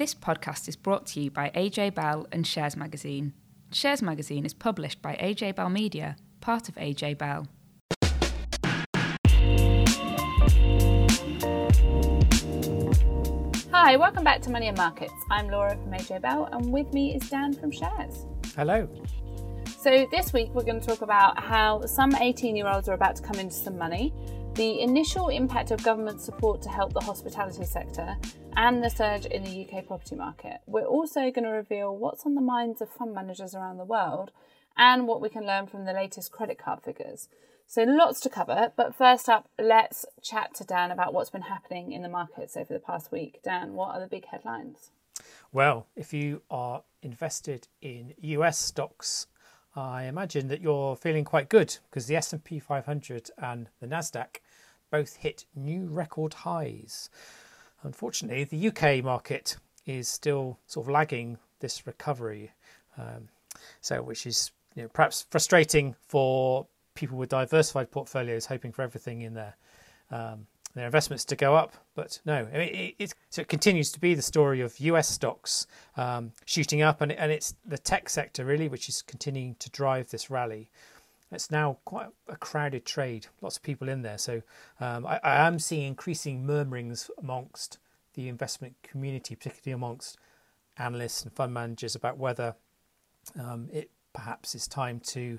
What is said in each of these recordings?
This podcast is brought to you by AJ Bell and Shares Magazine. Shares Magazine is published by AJ Bell Media, part of AJ Bell. Hi, welcome back to Money and Markets. I'm Laura from AJ Bell, and with me is Dan from Shares. Hello. So, this week we're going to talk about how some 18 year olds are about to come into some money, the initial impact of government support to help the hospitality sector, and the surge in the UK property market. We're also going to reveal what's on the minds of fund managers around the world and what we can learn from the latest credit card figures. So, lots to cover, but first up, let's chat to Dan about what's been happening in the markets over the past week. Dan, what are the big headlines? Well, if you are invested in US stocks, I imagine that you're feeling quite good because the S&P 500 and the Nasdaq both hit new record highs. Unfortunately, the UK market is still sort of lagging this recovery, um, so which is you know, perhaps frustrating for people with diversified portfolios hoping for everything in their um, their investments to go up. But no, I mean, it, it, so it continues to be the story of US stocks um, shooting up, and, and it's the tech sector really which is continuing to drive this rally. It's now quite a crowded trade, lots of people in there. So um, I, I am seeing increasing murmurings amongst the investment community, particularly amongst analysts and fund managers, about whether um, it perhaps is time to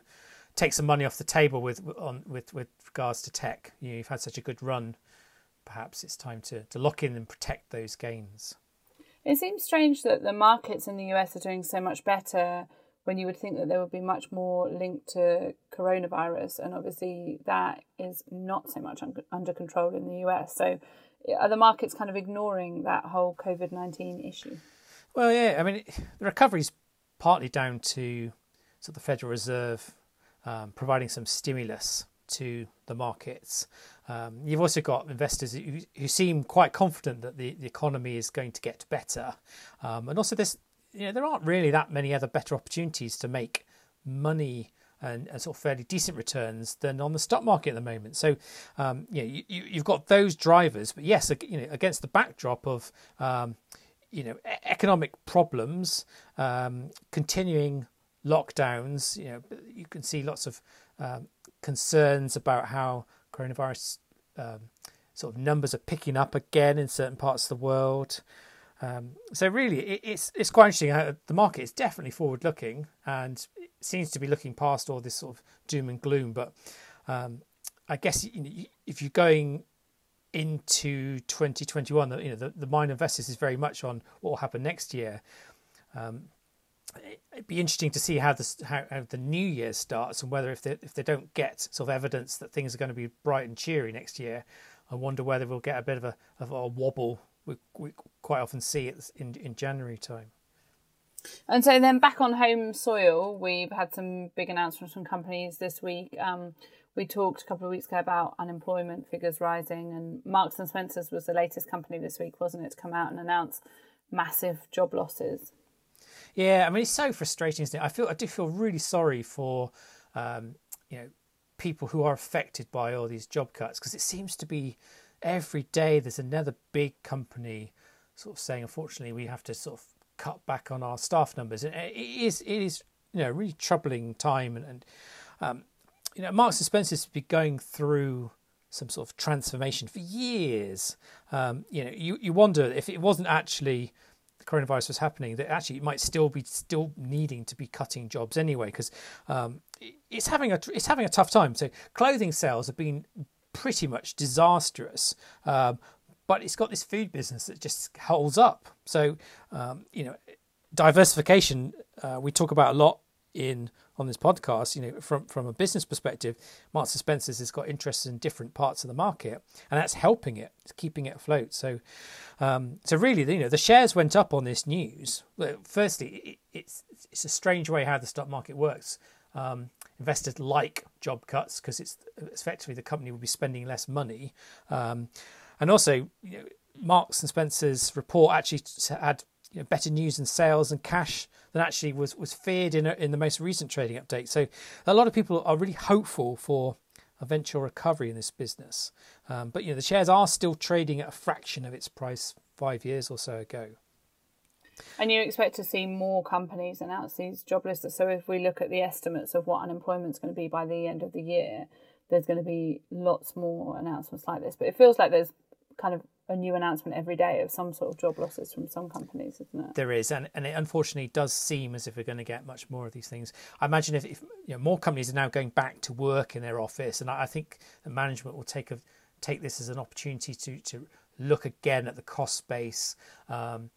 take some money off the table with on with with regards to tech. You know, you've had such a good run, perhaps it's time to to lock in and protect those gains. It seems strange that the markets in the US are doing so much better when you would think that there would be much more linked to coronavirus, and obviously that is not so much un- under control in the US. So, are the markets kind of ignoring that whole COVID nineteen issue? Well, yeah. I mean, the recovery is partly down to sort of the Federal Reserve um, providing some stimulus to the markets. Um, you've also got investors who, who, seem quite confident that the, the economy is going to get better, um, and also this, you know, there aren't really that many other better opportunities to make money and, and sort of fairly decent returns than on the stock market at the moment. So, um, you know, you, you've got those drivers, but yes, you know, against the backdrop of um, you know economic problems, um, continuing lockdowns, you know, you can see lots of um, concerns about how coronavirus um, sort of numbers are picking up again in certain parts of the world. Um, so really, it, it's it's quite interesting. How the market is definitely forward looking and seems to be looking past all this sort of doom and gloom. But um, I guess you know, if you're going into 2021, you know, the, the mind investors is very much on what will happen next year. Um, it'd be interesting to see how this how, how, the new year starts and whether if they if they don't get sort of evidence that things are going to be bright and cheery next year, I wonder whether we'll get a bit of a of a wobble. Quite often see it in in January time. And so then back on home soil, we've had some big announcements from companies this week. Um, we talked a couple of weeks ago about unemployment figures rising, and Marks and Spencers was the latest company this week, wasn't it, to come out and announce massive job losses. Yeah, I mean it's so frustrating, isn't it? I feel I do feel really sorry for um, you know people who are affected by all these job cuts because it seems to be every day there's another big company sort of saying, unfortunately, we have to sort of cut back on our staff numbers. And it is it is you know really troubling time and, and um, you know Marks and Spencer's been going through some sort of transformation for years. Um, you know, you, you wonder if it wasn't actually the coronavirus was happening, that actually it might still be still needing to be cutting jobs anyway because um, it's having a it's having a tough time. So clothing sales have been pretty much disastrous. Um, but it's got this food business that just holds up. So, um, you know, diversification uh, we talk about a lot in on this podcast, you know, from from a business perspective, Marks and Spencers has got interests in different parts of the market, and that's helping it, it's keeping it afloat. So, um, so really, you know, the shares went up on this news. Firstly, it, it's it's a strange way how the stock market works. Um, investors like job cuts because it's effectively the company will be spending less money, um, and also, you know, Marks and Spencers report actually had you know, better news in sales and cash than actually was, was feared in, a, in the most recent trading update. So a lot of people are really hopeful for eventual recovery in this business. Um, but you know the shares are still trading at a fraction of its price five years or so ago. And you expect to see more companies announce these job lists. So if we look at the estimates of what unemployment is going to be by the end of the year, there's going to be lots more announcements like this. But it feels like there's kind of a new announcement every day of some sort of job losses from some companies, isn't it? There is, and, and it unfortunately does seem as if we're going to get much more of these things. I imagine if, if you know, more companies are now going back to work in their office, and I, I think the management will take a, take this as an opportunity to to look again at the cost base. Um,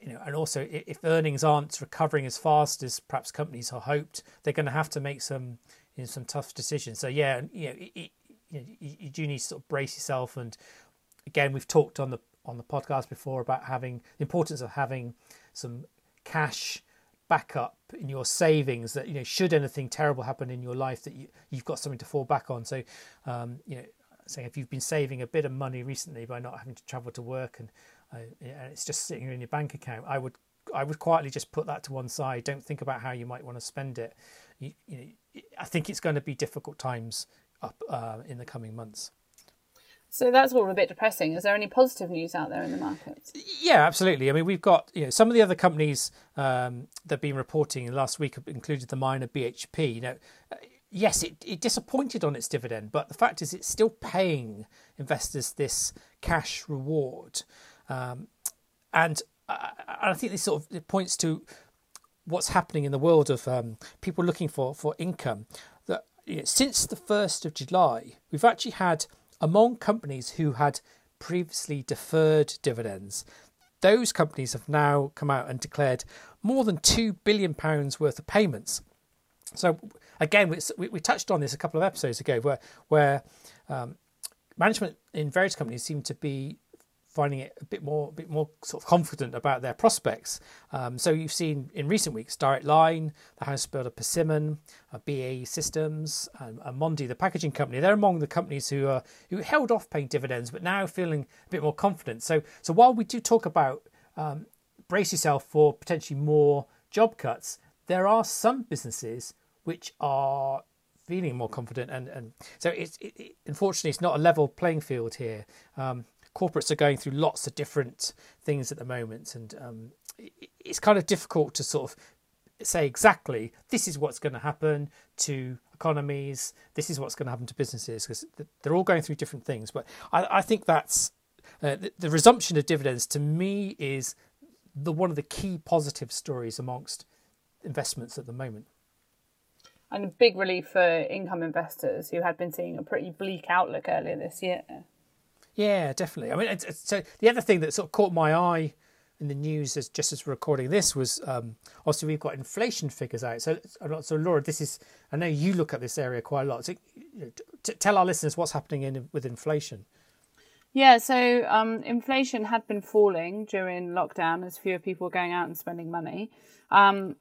you know, and also if earnings aren't recovering as fast as perhaps companies have hoped, they're going to have to make some you know, some tough decisions. So yeah, you know, it, you, know, you do need to sort of brace yourself and again, we've talked on the on the podcast before about having the importance of having some cash backup in your savings that you know should anything terrible happen in your life that you you've got something to fall back on. So um, you know saying if you've been saving a bit of money recently by not having to travel to work and uh, it's just sitting in your bank account i would i would quietly just put that to one side. Don't think about how you might want to spend it. You, you know i think it's going to be difficult times up uh, in the coming months so that's all a bit depressing. Is there any positive news out there in the markets? Yeah, absolutely. I mean, we've got you know some of the other companies um, that have been reporting last week have included the miner BHP. You know, uh, yes, it, it disappointed on its dividend, but the fact is it's still paying investors this cash reward, um, and I, I, think this sort of points to what's happening in the world of um, people looking for for income. That you know, since the first of July, we've actually had among companies who had previously deferred dividends, those companies have now come out and declared more than £2 billion worth of payments. So, again, we, we touched on this a couple of episodes ago where, where um, management in various companies seem to be finding it a bit more, bit more sort of confident about their prospects. Um, so you've seen in recent weeks Direct Line, the house builder Persimmon, uh, BAE Systems, and, and Mondi, the packaging company. They're among the companies who are who held off paying dividends, but now feeling a bit more confident. So so while we do talk about um, brace yourself for potentially more job cuts, there are some businesses which are feeling more confident and, and so it's it, it, unfortunately it's not a level playing field here um, corporates are going through lots of different things at the moment, and um, it's kind of difficult to sort of say exactly this is what's going to happen to economies, this is what's going to happen to businesses because they're all going through different things. But I, I think that's uh, the, the, resumption of dividends to me is the one of the key positive stories amongst investments at the moment. And a big relief for income investors who had been seeing a pretty bleak outlook earlier this year. Yeah, definitely. I mean, it's, it's, so the other thing that sort of caught my eye in the news as just as we're recording this was um, obviously we've got inflation figures out. So, so Laura, this is I know you look at this area quite a lot. So, you know, t- tell our listeners what's happening in with inflation. Yeah, so um, inflation had been falling during lockdown as fewer people were going out and spending money. Um,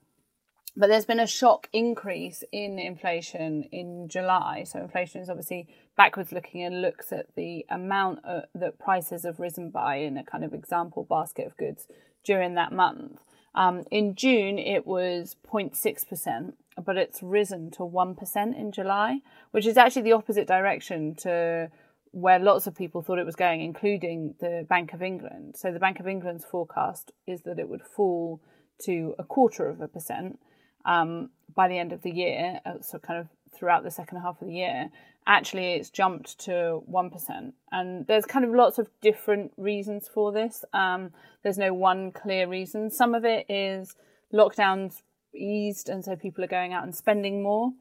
but there's been a shock increase in inflation in July. So inflation is obviously backwards looking and looks at the amount uh, that prices have risen by in a kind of example basket of goods during that month. Um, in June, it was 0.6%, but it's risen to 1% in July, which is actually the opposite direction to where lots of people thought it was going, including the Bank of England. So the Bank of England's forecast is that it would fall to a quarter of a percent um, by the end of the year, uh, so kind of throughout the second half of the year, actually it's jumped to 1%. And there's kind of lots of different reasons for this. Um, there's no one clear reason. Some of it is lockdowns eased, and so people are going out and spending more.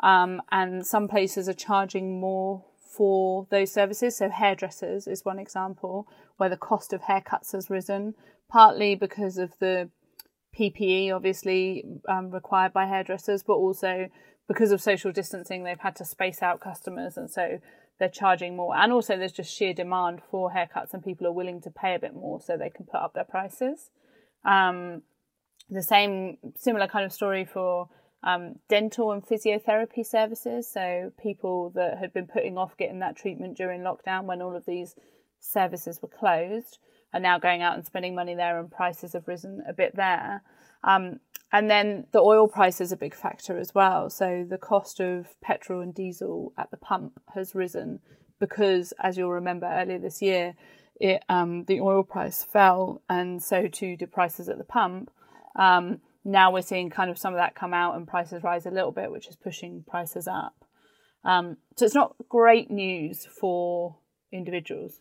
Um, and some places are charging more for those services. So, hairdressers is one example where the cost of haircuts has risen, partly because of the PPE obviously um, required by hairdressers, but also because of social distancing, they've had to space out customers, and so they're charging more. And also, there's just sheer demand for haircuts, and people are willing to pay a bit more so they can put up their prices. Um, the same, similar kind of story for um, dental and physiotherapy services. So, people that had been putting off getting that treatment during lockdown when all of these services were closed are now going out and spending money there, and prices have risen a bit there. Um, and then the oil price is a big factor as well. So the cost of petrol and diesel at the pump has risen because, as you'll remember earlier this year, it um, the oil price fell, and so too did prices at the pump. Um, now we're seeing kind of some of that come out and prices rise a little bit, which is pushing prices up. Um, so it's not great news for individuals.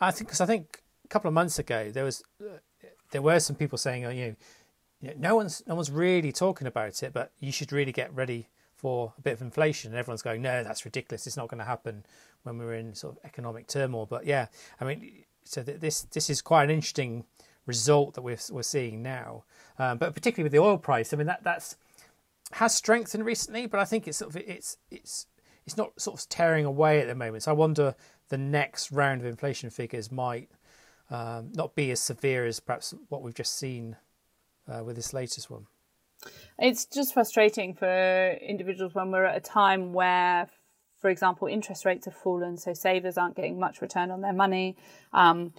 I think because I think a couple of months ago there was uh, there were some people saying, oh, you know, no one's no one's really talking about it, but you should really get ready for a bit of inflation. And everyone's going, no, that's ridiculous. It's not going to happen when we're in sort of economic turmoil. But yeah, I mean, so this this is quite an interesting result that we're we're seeing now. Um, but particularly with the oil price, I mean that that's has strengthened recently, but I think it's sort of it's it's it's not sort of tearing away at the moment. So I wonder the next round of inflation figures might um, not be as severe as perhaps what we've just seen uh, with this latest one. It's just frustrating for individuals when we're at a time where, for example, interest rates have fallen, so savers aren't getting much return on their money. Um,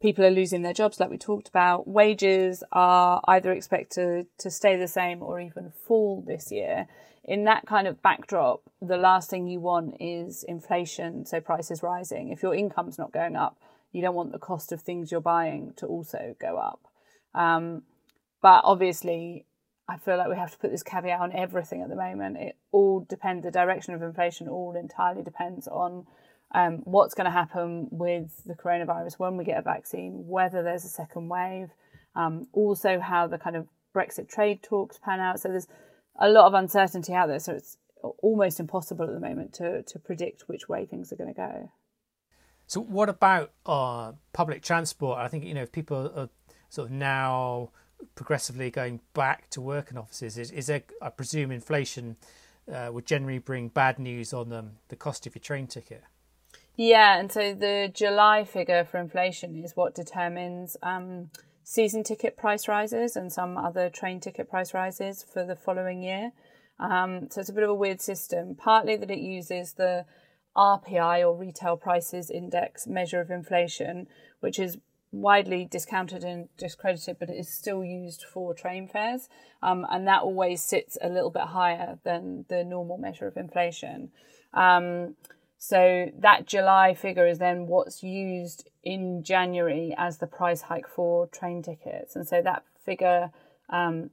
people are losing their jobs, like we talked about. Wages are either expected to stay the same or even fall this year. In that kind of backdrop, the last thing you want is inflation, so prices rising. If your income's not going up, you don't want the cost of things you're buying to also go up. Um, but obviously, I feel like we have to put this caveat on everything at the moment. It all depends, the direction of inflation all entirely depends on um, what's going to happen with the coronavirus when we get a vaccine, whether there's a second wave, um, also how the kind of Brexit trade talks pan out. So there's a lot of uncertainty out there. So it's almost impossible at the moment to, to predict which way things are going to go. So what about uh, public transport? I think you know if people are sort of now progressively going back to work in offices. Is, is there, I presume, inflation uh, would generally bring bad news on um, the cost of your train ticket? Yeah, and so the July figure for inflation is what determines um, season ticket price rises and some other train ticket price rises for the following year. Um, so it's a bit of a weird system, partly that it uses the RPI or retail prices index measure of inflation, which is widely discounted and discredited, but it is still used for train fares. Um, and that always sits a little bit higher than the normal measure of inflation. Um, so that July figure is then what's used in January as the price hike for train tickets. And so that figure um,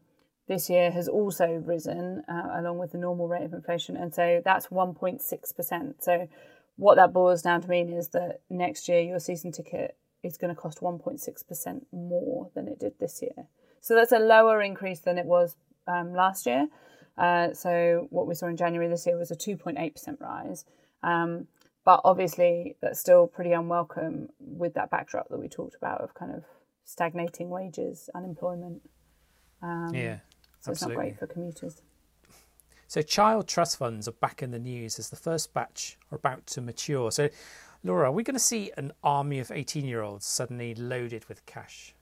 this year has also risen uh, along with the normal rate of inflation. And so that's 1.6%. So what that boils down to mean is that next year your season ticket is going to cost 1.6% more than it did this year. So that's a lower increase than it was um, last year. Uh, so what we saw in January this year was a 2.8% rise. Um, but obviously, that's still pretty unwelcome with that backdrop that we talked about of kind of stagnating wages, unemployment. Um, yeah, so absolutely. it's not great for commuters. So, child trust funds are back in the news as the first batch are about to mature. So, Laura, are we going to see an army of 18 year olds suddenly loaded with cash?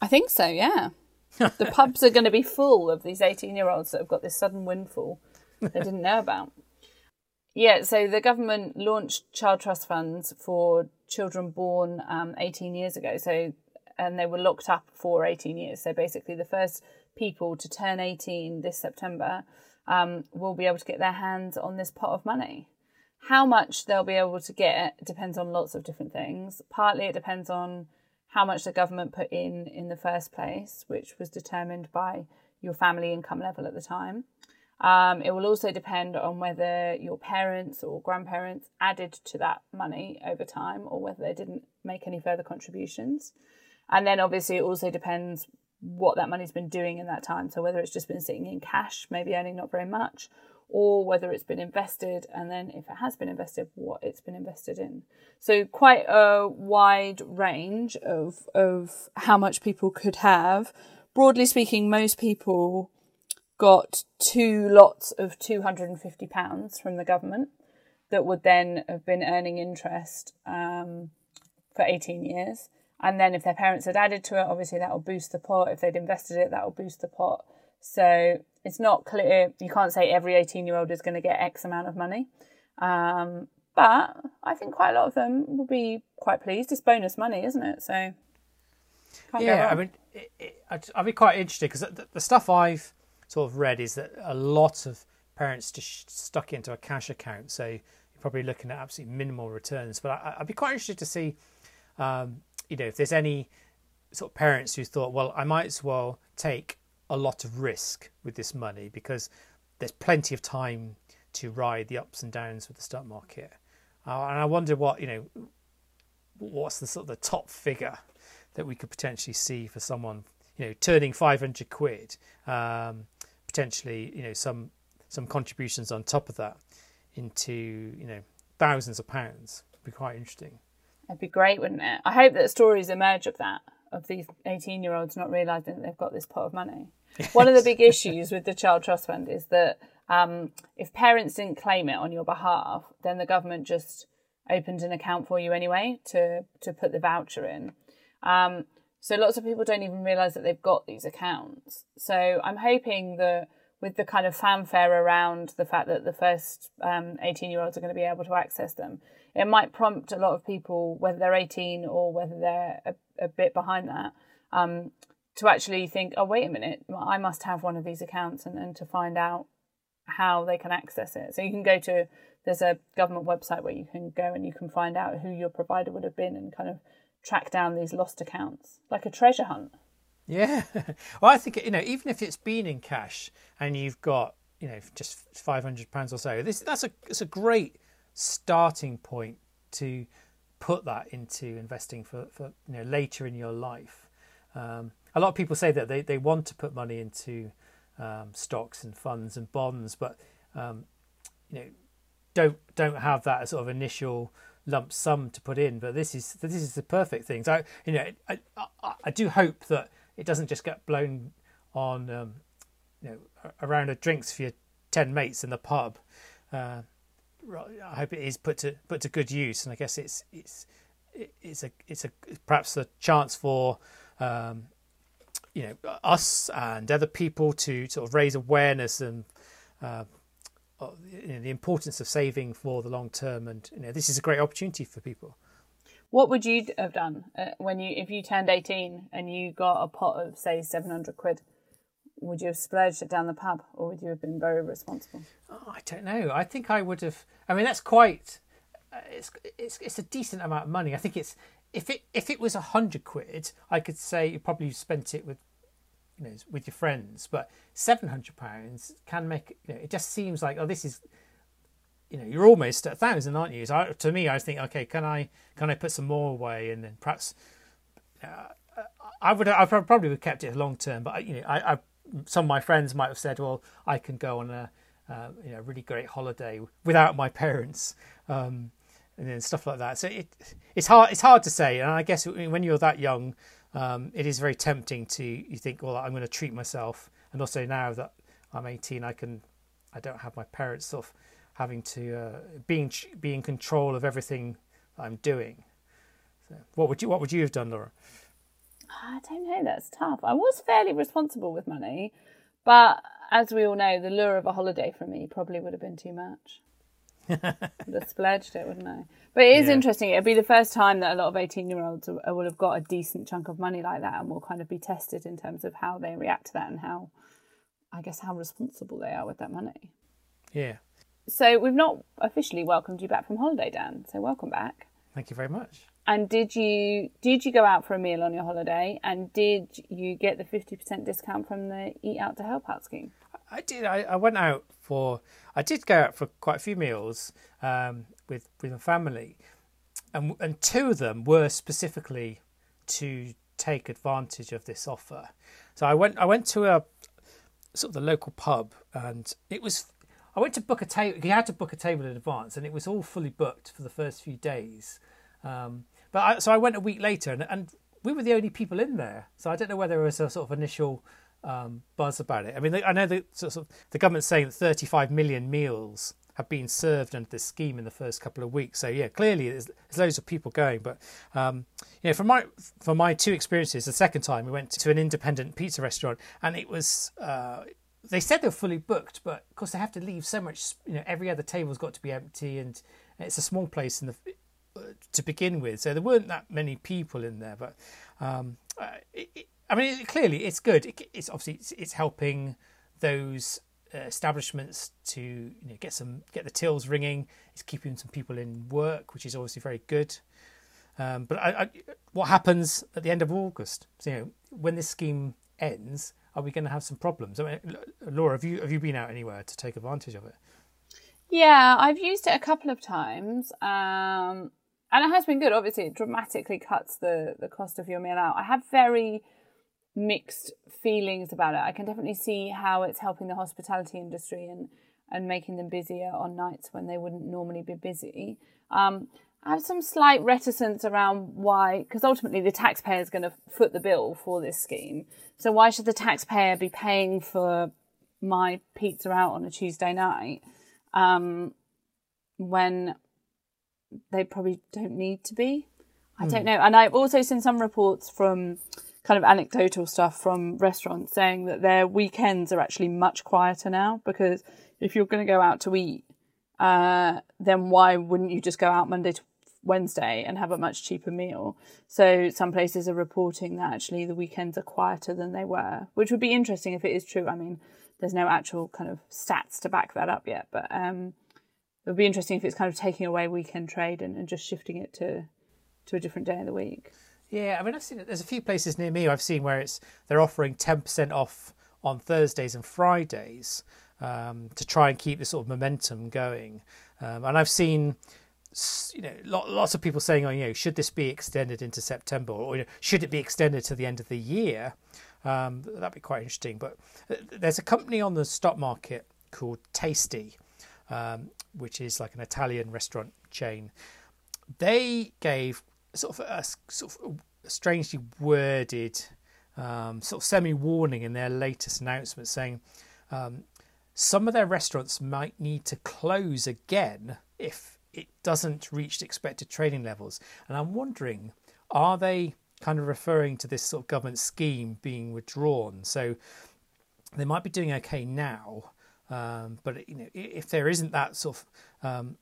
I think so, yeah. the pubs are going to be full of these 18 year olds that have got this sudden windfall they didn't know about. Yeah, so the government launched child trust funds for children born um, 18 years ago. So, and they were locked up for 18 years. So basically, the first people to turn 18 this September um, will be able to get their hands on this pot of money. How much they'll be able to get depends on lots of different things. Partly, it depends on how much the government put in in the first place, which was determined by your family income level at the time. Um, it will also depend on whether your parents or grandparents added to that money over time or whether they didn't make any further contributions. And then obviously it also depends what that money's been doing in that time. So whether it's just been sitting in cash, maybe earning not very much, or whether it's been invested, and then if it has been invested, what it's been invested in. So quite a wide range of of how much people could have. Broadly speaking, most people got two lots of £250 from the government that would then have been earning interest um, for 18 years. And then if their parents had added to it, obviously that will boost the pot. If they'd invested it, that will boost the pot. So it's not clear. You can't say every 18 year old is going to get X amount of money. Um, but I think quite a lot of them will be quite pleased. It's bonus money, isn't it? So yeah, I mean, it, it, I'd, I'd, be quite interested because the, the, stuff I've sort of read is that a lot of parents just stuck into a cash account. So you're probably looking at absolutely minimal returns. But I, would be quite interested to see um, you know, if there's any sort of parents who thought, well, I might as well take a lot of risk with this money because there's plenty of time to ride the ups and downs with the stock market. Uh, and I wonder what you know, what's the sort of the top figure that we could potentially see for someone you know turning 500 quid, um, potentially you know some some contributions on top of that into you know thousands of pounds. Would be quite interesting. It'd be great, wouldn't it? I hope that stories emerge of that of these 18 year olds not realizing that they've got this pot of money. Yes. One of the big issues with the Child Trust Fund is that um, if parents didn't claim it on your behalf, then the government just opened an account for you anyway to to put the voucher in. Um, so lots of people don't even realise that they've got these accounts. So I'm hoping that with the kind of fanfare around the fact that the first um, 18 year olds are going to be able to access them, it might prompt a lot of people, whether they're 18 or whether they're a, a bit behind that, um, to actually think, oh, wait a minute, I must have one of these accounts and, and to find out how they can access it. So you can go to, there's a government website where you can go and you can find out who your provider would have been and kind of track down these lost accounts, like a treasure hunt. Yeah. Well, I think, you know, even if it's been in cash and you've got, you know, just £500 or so, this that's a, it's a great starting point to put that into investing for, for you know, later in your life. Um, a lot of people say that they, they want to put money into um, stocks and funds and bonds, but um, you know don't don't have that sort of initial lump sum to put in. But this is this is the perfect thing. So you know I I, I do hope that it doesn't just get blown on um, you know around a drinks for your ten mates in the pub. Uh, I hope it is put to put to good use, and I guess it's it's it's a it's a perhaps a chance for um, you know us and other people to sort of raise awareness and uh, you know, the importance of saving for the long term. And you know, this is a great opportunity for people. What would you have done uh, when you if you turned eighteen and you got a pot of say seven hundred quid? Would you have splurged it down the pub, or would you have been very responsible? Oh, I don't know. I think I would have. I mean, that's quite. Uh, it's it's it's a decent amount of money. I think it's if it if it was a hundred quid, I could say you probably spent it with you know with your friends. But seven hundred pounds can make you know, it just seems like oh this is you know you're almost at a thousand, aren't you? So I, to me, I think okay, can I can I put some more away and then perhaps. Uh, I would I probably would have kept it long term, but you know I, I some of my friends might have said, well I can go on a uh, you know really great holiday without my parents. Um, and stuff like that. So it it's hard it's hard to say, and I guess when you're that young, um, it is very tempting to you think, well, I'm going to treat myself, and also now that I'm 18, I can I don't have my parents sort of having to uh, being be in control of everything I'm doing. So what would you what would you have done, Laura? I don't know. That's tough. I was fairly responsible with money, but as we all know, the lure of a holiday for me probably would have been too much. would have splurged it, wouldn't I? But it is yeah. interesting. It'll be the first time that a lot of 18 year olds will uh, have got a decent chunk of money like that and will kind of be tested in terms of how they react to that and how, I guess, how responsible they are with that money. Yeah. So we've not officially welcomed you back from holiday, Dan. So welcome back. Thank you very much. And did you did you go out for a meal on your holiday? And did you get the fifty percent discount from the Eat Out to Help Out scheme? I did. I, I went out for. I did go out for quite a few meals um, with with my family, and and two of them were specifically to take advantage of this offer. So I went. I went to a sort of the local pub, and it was. I went to book a table. You had to book a table in advance, and it was all fully booked for the first few days. Um, but I, so I went a week later, and, and we were the only people in there. So I don't know whether there was a sort of initial um, buzz about it. I mean, I know that sort of the government's saying that 35 million meals have been served under this scheme in the first couple of weeks. So yeah, clearly there's, there's loads of people going. But um, you know, from my from my two experiences, the second time we went to an independent pizza restaurant, and it was. Uh, they said they're fully booked, but of course they have to leave so much. You know, every other table's got to be empty, and it's a small place in the to begin with, so there weren't that many people in there. But um, uh, it, I mean, clearly it's good. It, it's obviously it's, it's helping those uh, establishments to you know, get some get the tills ringing. It's keeping some people in work, which is obviously very good. Um, but I, I, what happens at the end of August? So, you know, when this scheme ends, are we going to have some problems? I mean, Laura, have you have you been out anywhere to take advantage of it? Yeah, I've used it a couple of times, um, and it has been good. Obviously, it dramatically cuts the the cost of your meal out. I have very mixed feelings about it. I can definitely see how it's helping the hospitality industry and and making them busier on nights when they wouldn't normally be busy. Um, I have some slight reticence around why, because ultimately the taxpayer is going to foot the bill for this scheme. So why should the taxpayer be paying for my pizza out on a Tuesday night um, when they probably don't need to be? I don't hmm. know. And I've also seen some reports from kind of anecdotal stuff from restaurants saying that their weekends are actually much quieter now because if you're going to go out to eat, uh, then why wouldn't you just go out Monday to Wednesday and have a much cheaper meal? So some places are reporting that actually the weekends are quieter than they were, which would be interesting if it is true. I mean, there's no actual kind of stats to back that up yet, but um, it would be interesting if it's kind of taking away weekend trade and, and just shifting it to to a different day of the week. Yeah, I mean, I've seen it. There's a few places near me I've seen where it's they're offering ten percent off on Thursdays and Fridays, um, to try and keep this sort of momentum going. Um, and I've seen, you know, lots of people saying, "Oh, you know, should this be extended into September, or you know, should it be extended to the end of the year?" Um, that'd be quite interesting. But uh, there's a company on the stock market called Tasty, um, which is like an Italian restaurant chain. They gave sort of a sort of a strangely worded um, sort of semi warning in their latest announcement, saying um, some of their restaurants might need to close again if it doesn't reach expected trading levels. And I'm wondering, are they kind of referring to this sort of government scheme being withdrawn? So they might be doing okay now, um, but you know, if there isn't that sort of um,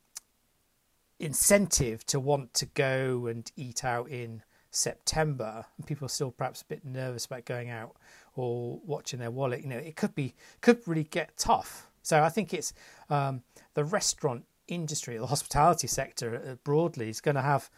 incentive to want to go and eat out in September, and people are still perhaps a bit nervous about going out or watching their wallet, you know, it could be could really get tough. So I think it's um, the restaurant industry, the hospitality sector uh, broadly is going to have,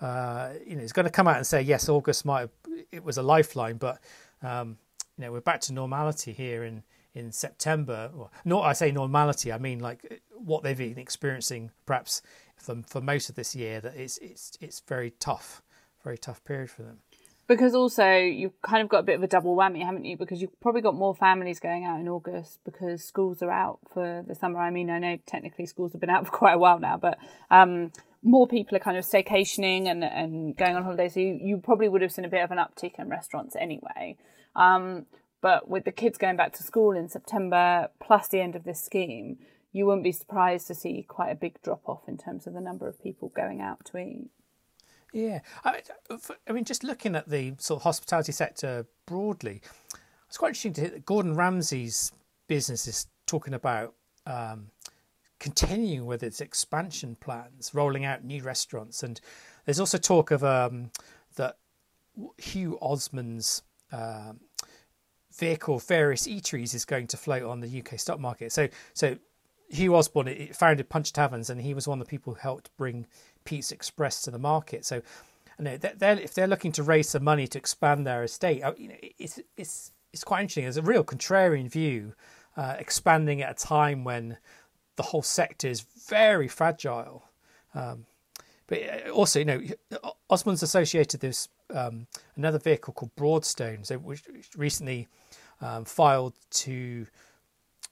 uh, you know, it's going to come out and say yes, August might have, it was a lifeline, but um, you know we're back to normality here in in September. Or, not I say normality, I mean like what they've been experiencing perhaps for for most of this year. That it's it's it's very tough very tough period for them. Because also you've kind of got a bit of a double whammy, haven't you? Because you've probably got more families going out in August because schools are out for the summer. I mean, I know technically schools have been out for quite a while now, but um, more people are kind of staycationing and, and going on holiday. So you, you probably would have seen a bit of an uptick in restaurants anyway. Um, but with the kids going back to school in September, plus the end of this scheme, you wouldn't be surprised to see quite a big drop off in terms of the number of people going out to eat. Yeah, I, I mean, just looking at the sort of hospitality sector broadly, it's quite interesting to hear that Gordon Ramsay's business is talking about um, continuing with its expansion plans, rolling out new restaurants, and there's also talk of um, that Hugh Osmond's um, vehicle, various eateries, is going to float on the UK stock market. So, so Hugh Osmond founded Punch Taverns, and he was one of the people who helped bring Pizza Express to the market. So, you know, they're, if they're looking to raise some money to expand their estate, you know, it's it's it's quite interesting. There's a real contrarian view, uh, expanding at a time when the whole sector is very fragile. Um, but uh, also, you know, Osmond's associated this um, another vehicle called Broadstone, so which recently um, filed to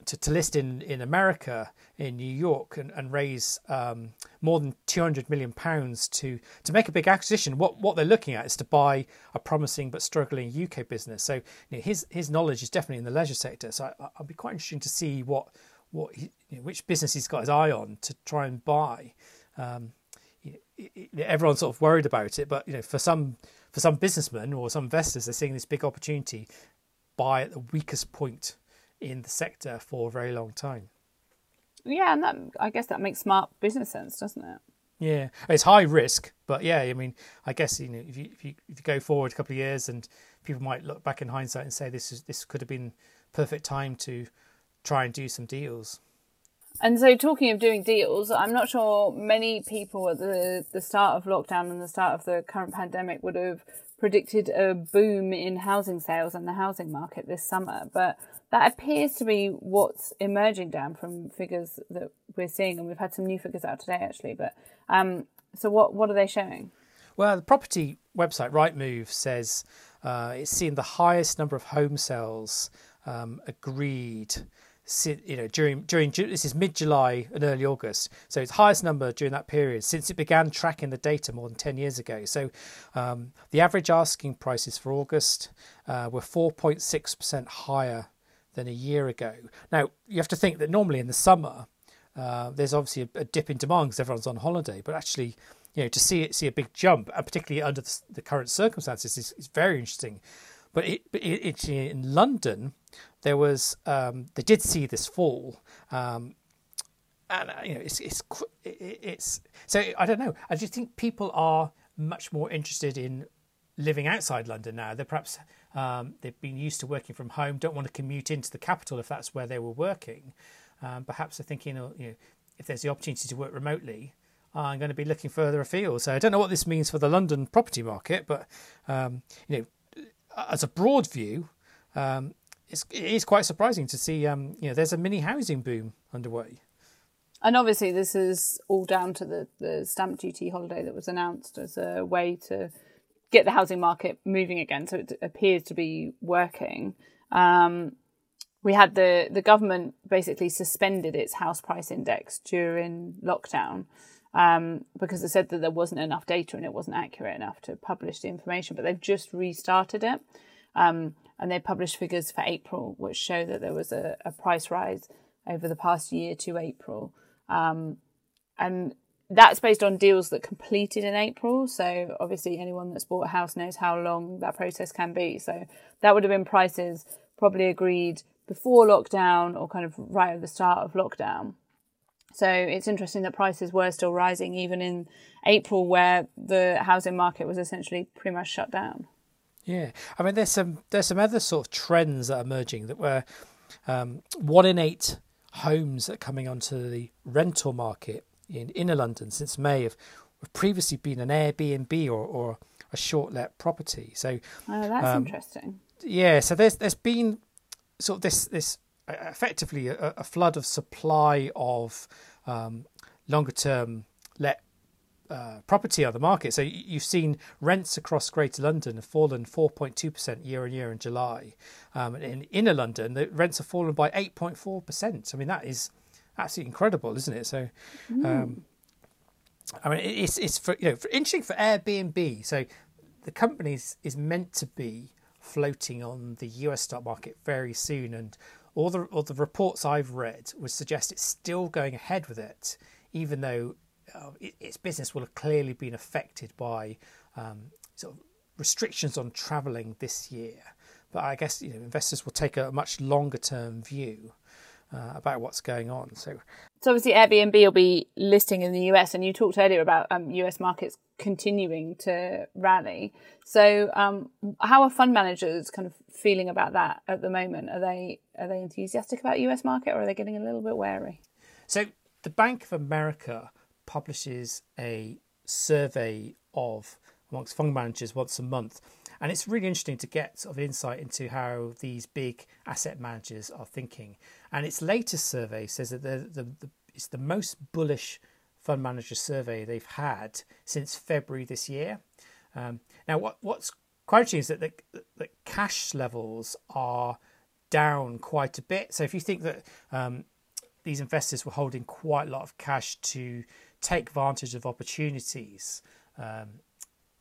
to, to list in, in America, in New York, and, and raise um, more than 200 million pounds to, to make a big acquisition. What what they're looking at is to buy a promising but struggling UK business. So you know, his his knowledge is definitely in the leisure sector. So I, will be quite interesting to see what what he, you know, which business he's got his eye on to try and buy. Um, everyone's sort of worried about it, but you know, for some for some businessmen or some investors, they're seeing this big opportunity buy at the weakest point in the sector for a very long time. Yeah, and that I guess that makes smart business sense, doesn't it? Yeah, it's high risk, but yeah, I mean, I guess you know if you if you, if you go forward a couple of years and people might look back in hindsight and say this is this could have been perfect time to try and do some deals. And so, talking of doing deals, I'm not sure many people at the, the start of lockdown and the start of the current pandemic would have predicted a boom in housing sales and the housing market this summer. But that appears to be what's emerging down from figures that we're seeing. And we've had some new figures out today, actually. But um, so, what, what are they showing? Well, the property website Rightmove says uh, it's seen the highest number of home sales um, agreed you know during during this is mid July and early August, so it's highest number during that period since it began tracking the data more than ten years ago. So um, the average asking prices for August uh, were four point six percent higher than a year ago. Now you have to think that normally in the summer uh, there's obviously a, a, dip in demand because everyone's on holiday, but actually you know to see it see a big jump, and particularly under the, the current circumstances, is, is very interesting. But it, it, in London, there was um, they did see this fall, um, and uh, you know it's it's it's so I don't know. I just think people are much more interested in living outside London now. They're perhaps um, they've been used to working from home, don't want to commute into the capital if that's where they were working. Um, perhaps they're thinking, you know, if there's the opportunity to work remotely, I'm going to be looking further afield. So I don't know what this means for the London property market, but um, you know, as a broad view, um, it's, it is quite surprising to see. Um, you know, there's a mini housing boom underway. And obviously, this is all down to the, the stamp duty holiday that was announced as a way to get the housing market moving again. So it appears to be working. Um, we had the, the government basically suspended its house price index during lockdown um, because they said that there wasn't enough data and it wasn't accurate enough to publish the information. But they've just restarted it, um, and they published figures for April, which show that there was a, a price rise over the past year to April, um, and that's based on deals that completed in April. So obviously, anyone that's bought a house knows how long that process can be. So that would have been prices probably agreed before lockdown or kind of right at the start of lockdown. So it's interesting that prices were still rising even in April, where the housing market was essentially pretty much shut down. Yeah, I mean, there's some there's some other sort of trends that are emerging that were um, one in eight homes that are coming onto the rental market in inner London since May have, have previously been an Airbnb or, or a short let property. So, oh, that's um, interesting. Yeah, so there's there's been sort of this this effectively a, a flood of supply of um, longer term let uh, property on the market. So you've seen rents across Greater London have fallen 4.2% year on year in July. Um, in inner London, the rents have fallen by 8.4%. I mean, that is absolutely incredible, isn't it? So, mm. um, I mean, it's it's for you know for, interesting for Airbnb. So the company is, is meant to be floating on the US stock market very soon, and all the all the reports I've read would suggest it's still going ahead with it, even though uh, it, its business will have clearly been affected by um, sort of restrictions on travelling this year. But I guess you know investors will take a much longer term view uh, about what's going on. So, so obviously Airbnb will be listing in the US, and you talked earlier about um, US markets continuing to rally. So, um, how are fund managers kind of feeling about that at the moment? Are they are they enthusiastic about US market, or are they getting a little bit wary? So, the Bank of America publishes a survey of amongst fund managers once a month and it's really interesting to get sort of insight into how these big asset managers are thinking. And its latest survey says that the, the, the, it's the most bullish fund manager survey they've had since February this year. Um, now, what, what's quite interesting is that the, the cash levels are down quite a bit. So if you think that um, these investors were holding quite a lot of cash to take advantage of opportunities, um,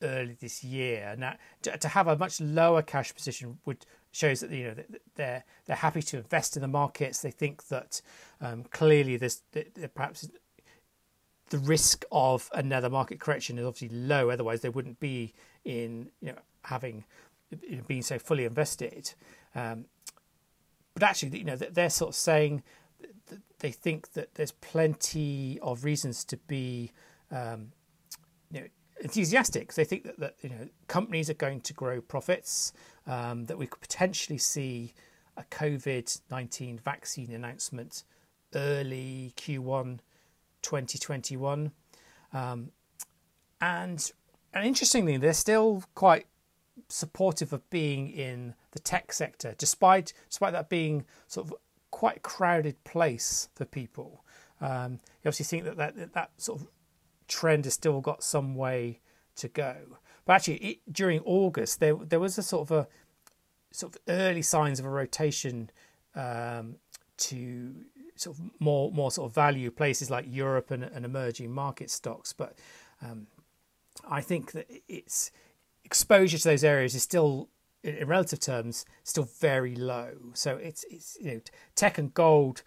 early this year. Now, to, to have a much lower cash position would shows that you know they're they're happy to invest in the markets. They think that um, clearly there's perhaps the risk of another market correction is obviously low. Otherwise, they wouldn't be in you know having you know, being so fully invested. Um, but actually, you know, they're sort of saying they think that there's plenty of reasons to be um, you know enthusiastic. They think that, that you know companies are going to grow profits, um, that we could potentially see a COVID nineteen vaccine announcement early Q1 2021. Um, and and interestingly, they're still quite supportive of being in the tech sector, despite despite that being sort of quite a crowded place for people. Um, you obviously think that, that that sort of trend has still got some way to go. But actually, it, during August, there there was a sort of a sort of early signs of a rotation um, to sort of more more sort of value places like Europe and, and emerging market stocks. But um, I think that its exposure to those areas is still, in relative terms, still very low. So it's it's you know tech and gold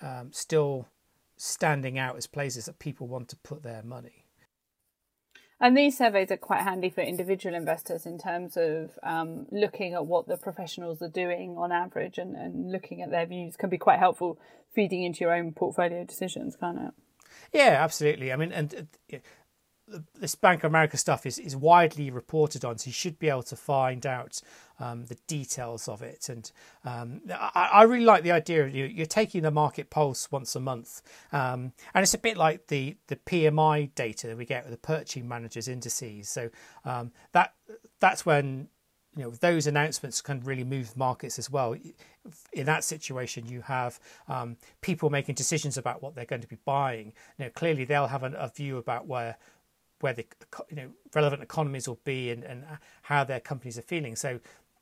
um, still standing out as places that people want to put their money. And these surveys are quite handy for individual investors in terms of um, looking at what the professionals are doing on average and, and looking at their views can be quite helpful feeding into your own portfolio decisions, can't it? Yeah, absolutely. I mean, and uh, this Bank of America stuff is, is widely reported on, so you should be able to find out um, the details of it. And um, I, I, really like the idea of you, you're taking the market pulse once a month, um, and it's a bit like the the PMI data that we get with the purchasing managers indices. So um, that that's when you know those announcements can really move markets as well. In that situation, you have um, people making decisions about what they're going to be buying. You know, clearly they'll have a view about where where the you know relevant economies will be and, and how their companies are feeling. So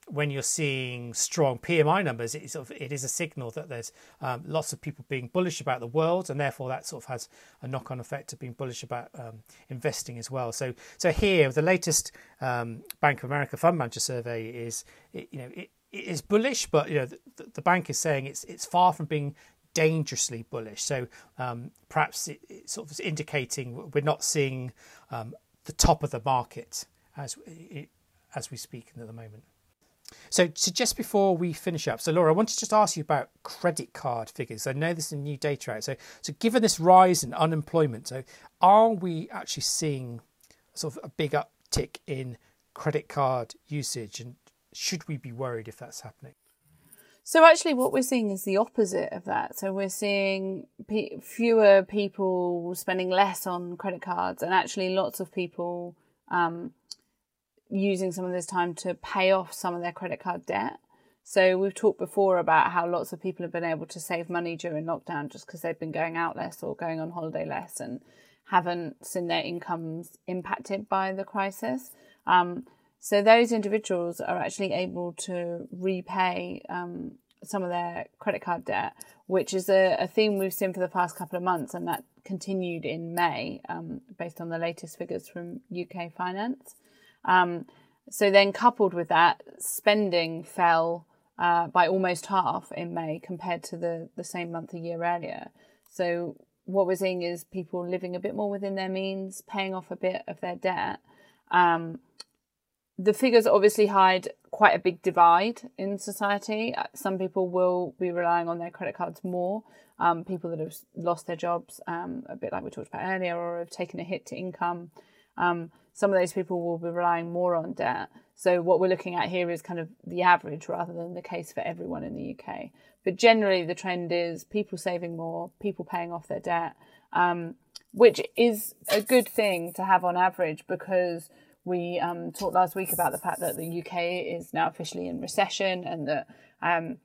when you're seeing strong PMI numbers, it, sort of, it is a signal that there's um, lots of people being bullish about the world, and therefore that sort of has a knock-on effect of being bullish about um, investing as well. So, so here the latest um, Bank of America Fund Manager Survey is, you know, it, it is bullish, but you know the, the bank is saying it's it's far from being dangerously bullish. So um, perhaps it, it's sort of indicating we're not seeing um, the top of the market as as we speak at the moment. So, so just before we finish up, so Laura, I want to just ask you about credit card figures. I know there's some new data out. So, so given this rise in unemployment, so are we actually seeing sort of a big uptick in credit card usage, and should we be worried if that's happening? So actually, what we're seeing is the opposite of that. So we're seeing fewer people spending less on credit cards, and actually lots of people um, using some of this time to pay off some of their credit card debt. So we've talked before about how lots of people have been able to save money during lockdown just because they've been going out less or going on holiday less and haven't seen their incomes impacted by the crisis. Um, so those individuals are actually able to repay um, some of their credit card debt, which is a, a, theme we've seen for the past couple of months, and that continued in May, um, based on the latest figures from UK Finance. Um, so then, coupled with that, spending fell uh, by almost half in May compared to the, the same month a year earlier. So what we're seeing is people living a bit more within their means, paying off a bit of their debt. Um, the figures obviously hide quite a big divide in society. Uh, some people will be relying on their credit cards more. Um, people that have lost their jobs, um, a bit like we talked about earlier, or have taken a hit to income. Um, some of those people will be relying more on debt. So what we're looking at here is kind of the average rather than the case for everyone in the UK. But generally, the trend is people saving more, people paying off their debt, um, which is a good thing to have on average because we um, talked last week about the fact that the UK is now officially in recession and that um,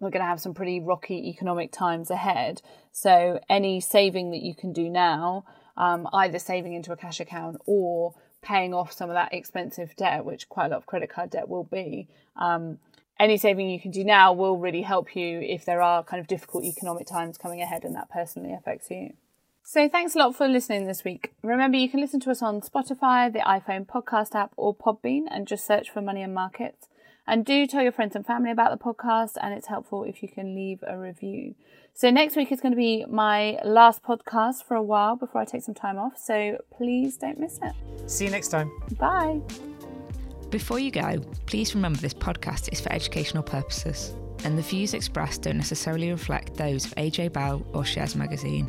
we're going to have some pretty rocky economic times ahead. So, any saving that you can do now, um, either saving into a cash account or paying off some of that expensive debt, which quite a lot of credit card debt will be, um, any saving you can do now will really help you if there are kind of difficult economic times coming ahead and that personally affects you. So thanks a lot for listening this week. Remember, you can listen to us on Spotify, the iPhone podcast app, or Podbean, and just search for Money and Markets. And do tell your friends and family about the podcast, and it's helpful if you can leave a review. So next week is going to be my last podcast for a while before I take some time off. So please don't miss it. See you next time. Bye. Before you go, please remember this podcast is for educational purposes, and the views expressed don't necessarily reflect those of AJ Bell or Shares Magazine.